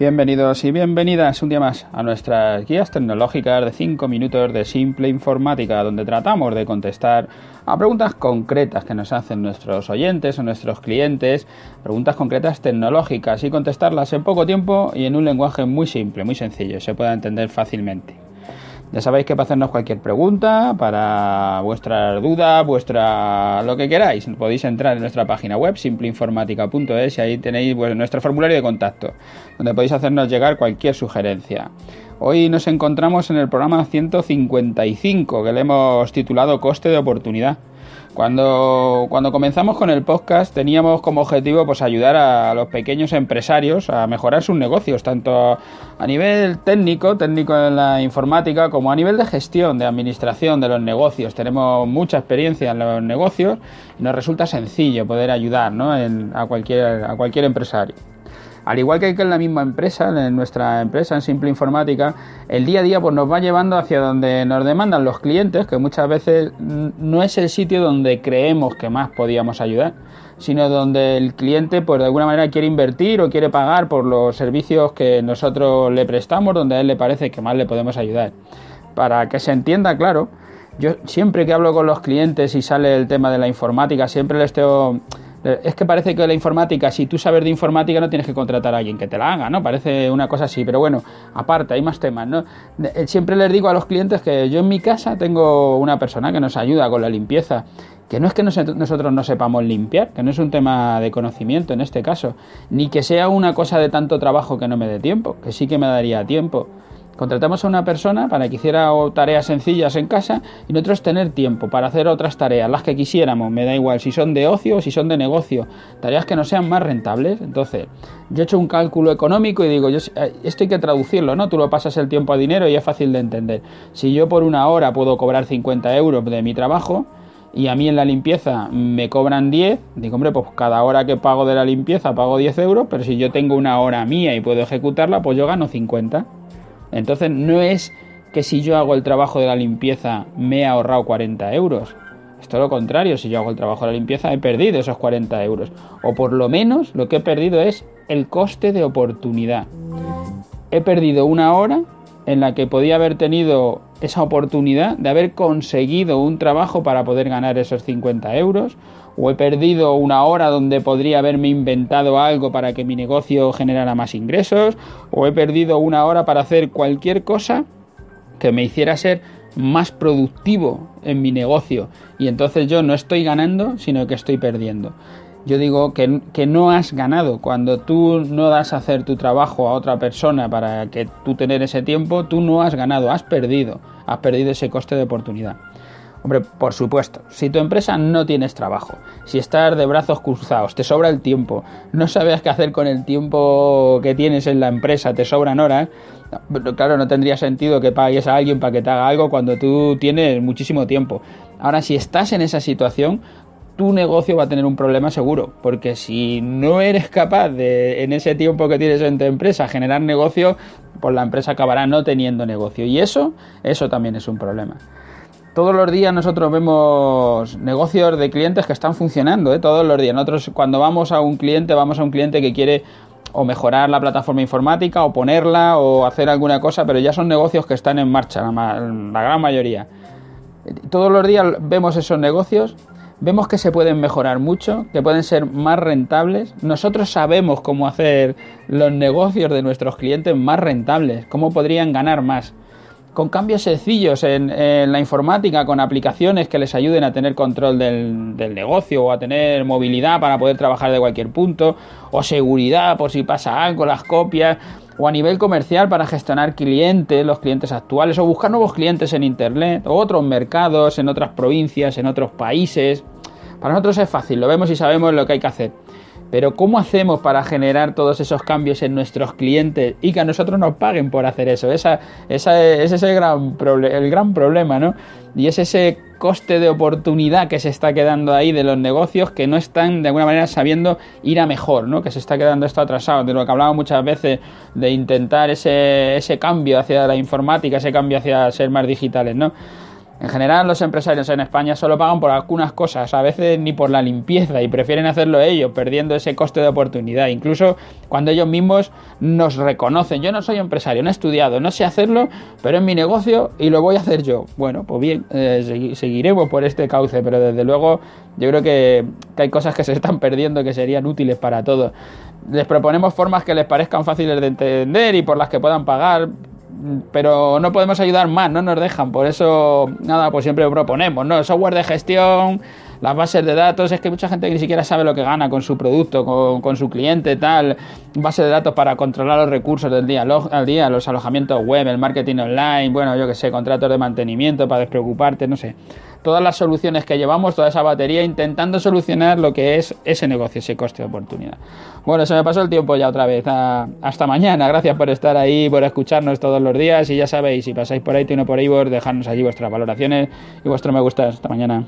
Bienvenidos y bienvenidas un día más a nuestras guías tecnológicas de 5 minutos de simple informática, donde tratamos de contestar a preguntas concretas que nos hacen nuestros oyentes o nuestros clientes, preguntas concretas tecnológicas y contestarlas en poco tiempo y en un lenguaje muy simple, muy sencillo, se pueda entender fácilmente. Ya sabéis que para hacernos cualquier pregunta, para vuestras dudas, vuestra lo que queráis, podéis entrar en nuestra página web simpleinformática.es y ahí tenéis nuestro formulario de contacto, donde podéis hacernos llegar cualquier sugerencia. Hoy nos encontramos en el programa 155 que le hemos titulado Coste de oportunidad. Cuando, cuando comenzamos con el podcast teníamos como objetivo pues ayudar a los pequeños empresarios a mejorar sus negocios, tanto a nivel técnico, técnico en la informática, como a nivel de gestión, de administración de los negocios. Tenemos mucha experiencia en los negocios y nos resulta sencillo poder ayudar a, cualquier, a cualquier empresario. Al igual que en la misma empresa, en nuestra empresa, en Simple Informática, el día a día pues, nos va llevando hacia donde nos demandan los clientes, que muchas veces no es el sitio donde creemos que más podíamos ayudar, sino donde el cliente pues, de alguna manera quiere invertir o quiere pagar por los servicios que nosotros le prestamos, donde a él le parece que más le podemos ayudar. Para que se entienda claro, yo siempre que hablo con los clientes y sale el tema de la informática, siempre les tengo es que parece que la informática, si tú sabes de informática, no tienes que contratar a alguien que te la haga, ¿no? Parece una cosa así, pero bueno, aparte, hay más temas, ¿no? Eh, siempre les digo a los clientes que yo en mi casa tengo una persona que nos ayuda con la limpieza, que no es que nosotros no sepamos limpiar, que no es un tema de conocimiento en este caso, ni que sea una cosa de tanto trabajo que no me dé tiempo, que sí que me daría tiempo. Contratamos a una persona para que hiciera tareas sencillas en casa y nosotros tener tiempo para hacer otras tareas, las que quisiéramos, me da igual si son de ocio o si son de negocio, tareas que no sean más rentables. Entonces, yo he hecho un cálculo económico y digo, yo, eh, esto hay que traducirlo, ¿no? Tú lo pasas el tiempo a dinero y es fácil de entender. Si yo por una hora puedo cobrar 50 euros de mi trabajo, y a mí en la limpieza me cobran 10, digo, hombre, pues cada hora que pago de la limpieza pago 10 euros, pero si yo tengo una hora mía y puedo ejecutarla, pues yo gano 50. Entonces no es que si yo hago el trabajo de la limpieza me he ahorrado 40 euros. Es todo lo contrario, si yo hago el trabajo de la limpieza he perdido esos 40 euros. O por lo menos lo que he perdido es el coste de oportunidad. He perdido una hora en la que podía haber tenido esa oportunidad de haber conseguido un trabajo para poder ganar esos 50 euros o he perdido una hora donde podría haberme inventado algo para que mi negocio generara más ingresos, o he perdido una hora para hacer cualquier cosa que me hiciera ser más productivo en mi negocio y entonces yo no estoy ganando sino que estoy perdiendo. Yo digo que, que, no has ganado. Cuando tú no das a hacer tu trabajo a otra persona para que tú tener ese tiempo, tú no has ganado, has perdido. Has perdido ese coste de oportunidad. Hombre, por supuesto, si tu empresa no tienes trabajo, si estás de brazos cruzados, te sobra el tiempo, no sabes qué hacer con el tiempo que tienes en la empresa, te sobran horas, claro, no tendría sentido que pagues a alguien para que te haga algo cuando tú tienes muchísimo tiempo. Ahora, si estás en esa situación, tu negocio va a tener un problema seguro, porque si no eres capaz de, en ese tiempo que tienes en tu empresa, generar negocio, pues la empresa acabará no teniendo negocio. Y eso, eso también es un problema. Todos los días nosotros vemos negocios de clientes que están funcionando, ¿eh? todos los días. Nosotros cuando vamos a un cliente, vamos a un cliente que quiere o mejorar la plataforma informática o ponerla o hacer alguna cosa, pero ya son negocios que están en marcha, la, la gran mayoría. Todos los días vemos esos negocios, vemos que se pueden mejorar mucho, que pueden ser más rentables. Nosotros sabemos cómo hacer los negocios de nuestros clientes más rentables, cómo podrían ganar más con cambios sencillos en, la informática, con aplicaciones que les ayuden a tener control del, del, negocio o a tener movilidad para poder trabajar de cualquier punto, o seguridad por si pasa algo, las copias, o a nivel comercial para gestionar clientes, los clientes actuales, o buscar nuevos clientes en Internet, o otros mercados en otras provincias, en otros países. Para nosotros es fácil, lo vemos y sabemos lo que hay que hacer. Pero ¿cómo hacemos para generar todos esos cambios en nuestros clientes y que a nosotros nos paguen por hacer eso? Esa, es el gran problema, ¿no? Y es ese coste de oportunidad que se está quedando ahí de los negocios que no están de alguna manera sabiendo ir a mejor, ¿no? Que se está quedando esto atrasado, de lo que hablamos muchas veces de intentar ese cambio hacia la informática, ese cambio hacia ser más digitales, ¿no? En general los empresarios en España solo pagan por algunas cosas, a veces ni por la limpieza y prefieren hacerlo ellos, perdiendo ese coste de oportunidad, incluso cuando ellos mismos nos reconocen. Yo no soy empresario, no he estudiado, no sé hacerlo, pero es mi negocio y lo voy a hacer yo. Bueno, pues bien, eh, seguiremos por este cauce, pero desde luego yo creo que, que hay cosas que se están perdiendo que serían útiles para todos. Les proponemos formas que les parezcan fáciles de entender y por las que puedan pagar, pero no podemos ayudar más, no nos dejan. Por eso, nada, pues siempre proponemos, ¿no? software de gestión, las bases de datos, es que mucha gente ni siquiera sabe lo que gana con su producto, con, su cliente, tal. Base de datos para controlar los recursos del día al día, los alojamientos web, el marketing online, bueno, yo que sé, contratos de mantenimiento para despreocuparte, no sé. Todas las soluciones que llevamos, toda esa batería, intentando solucionar lo que es ese negocio, ese coste de oportunidad. Bueno, se me pasó el tiempo ya otra vez. hasta mañana. Gracias por estar ahí, por escucharnos todos los días. Y ya sabéis, si pasáis por ahí, no por ahí, dejarnos allí vuestras valoraciones y vuestro me gusta. Hasta mañana.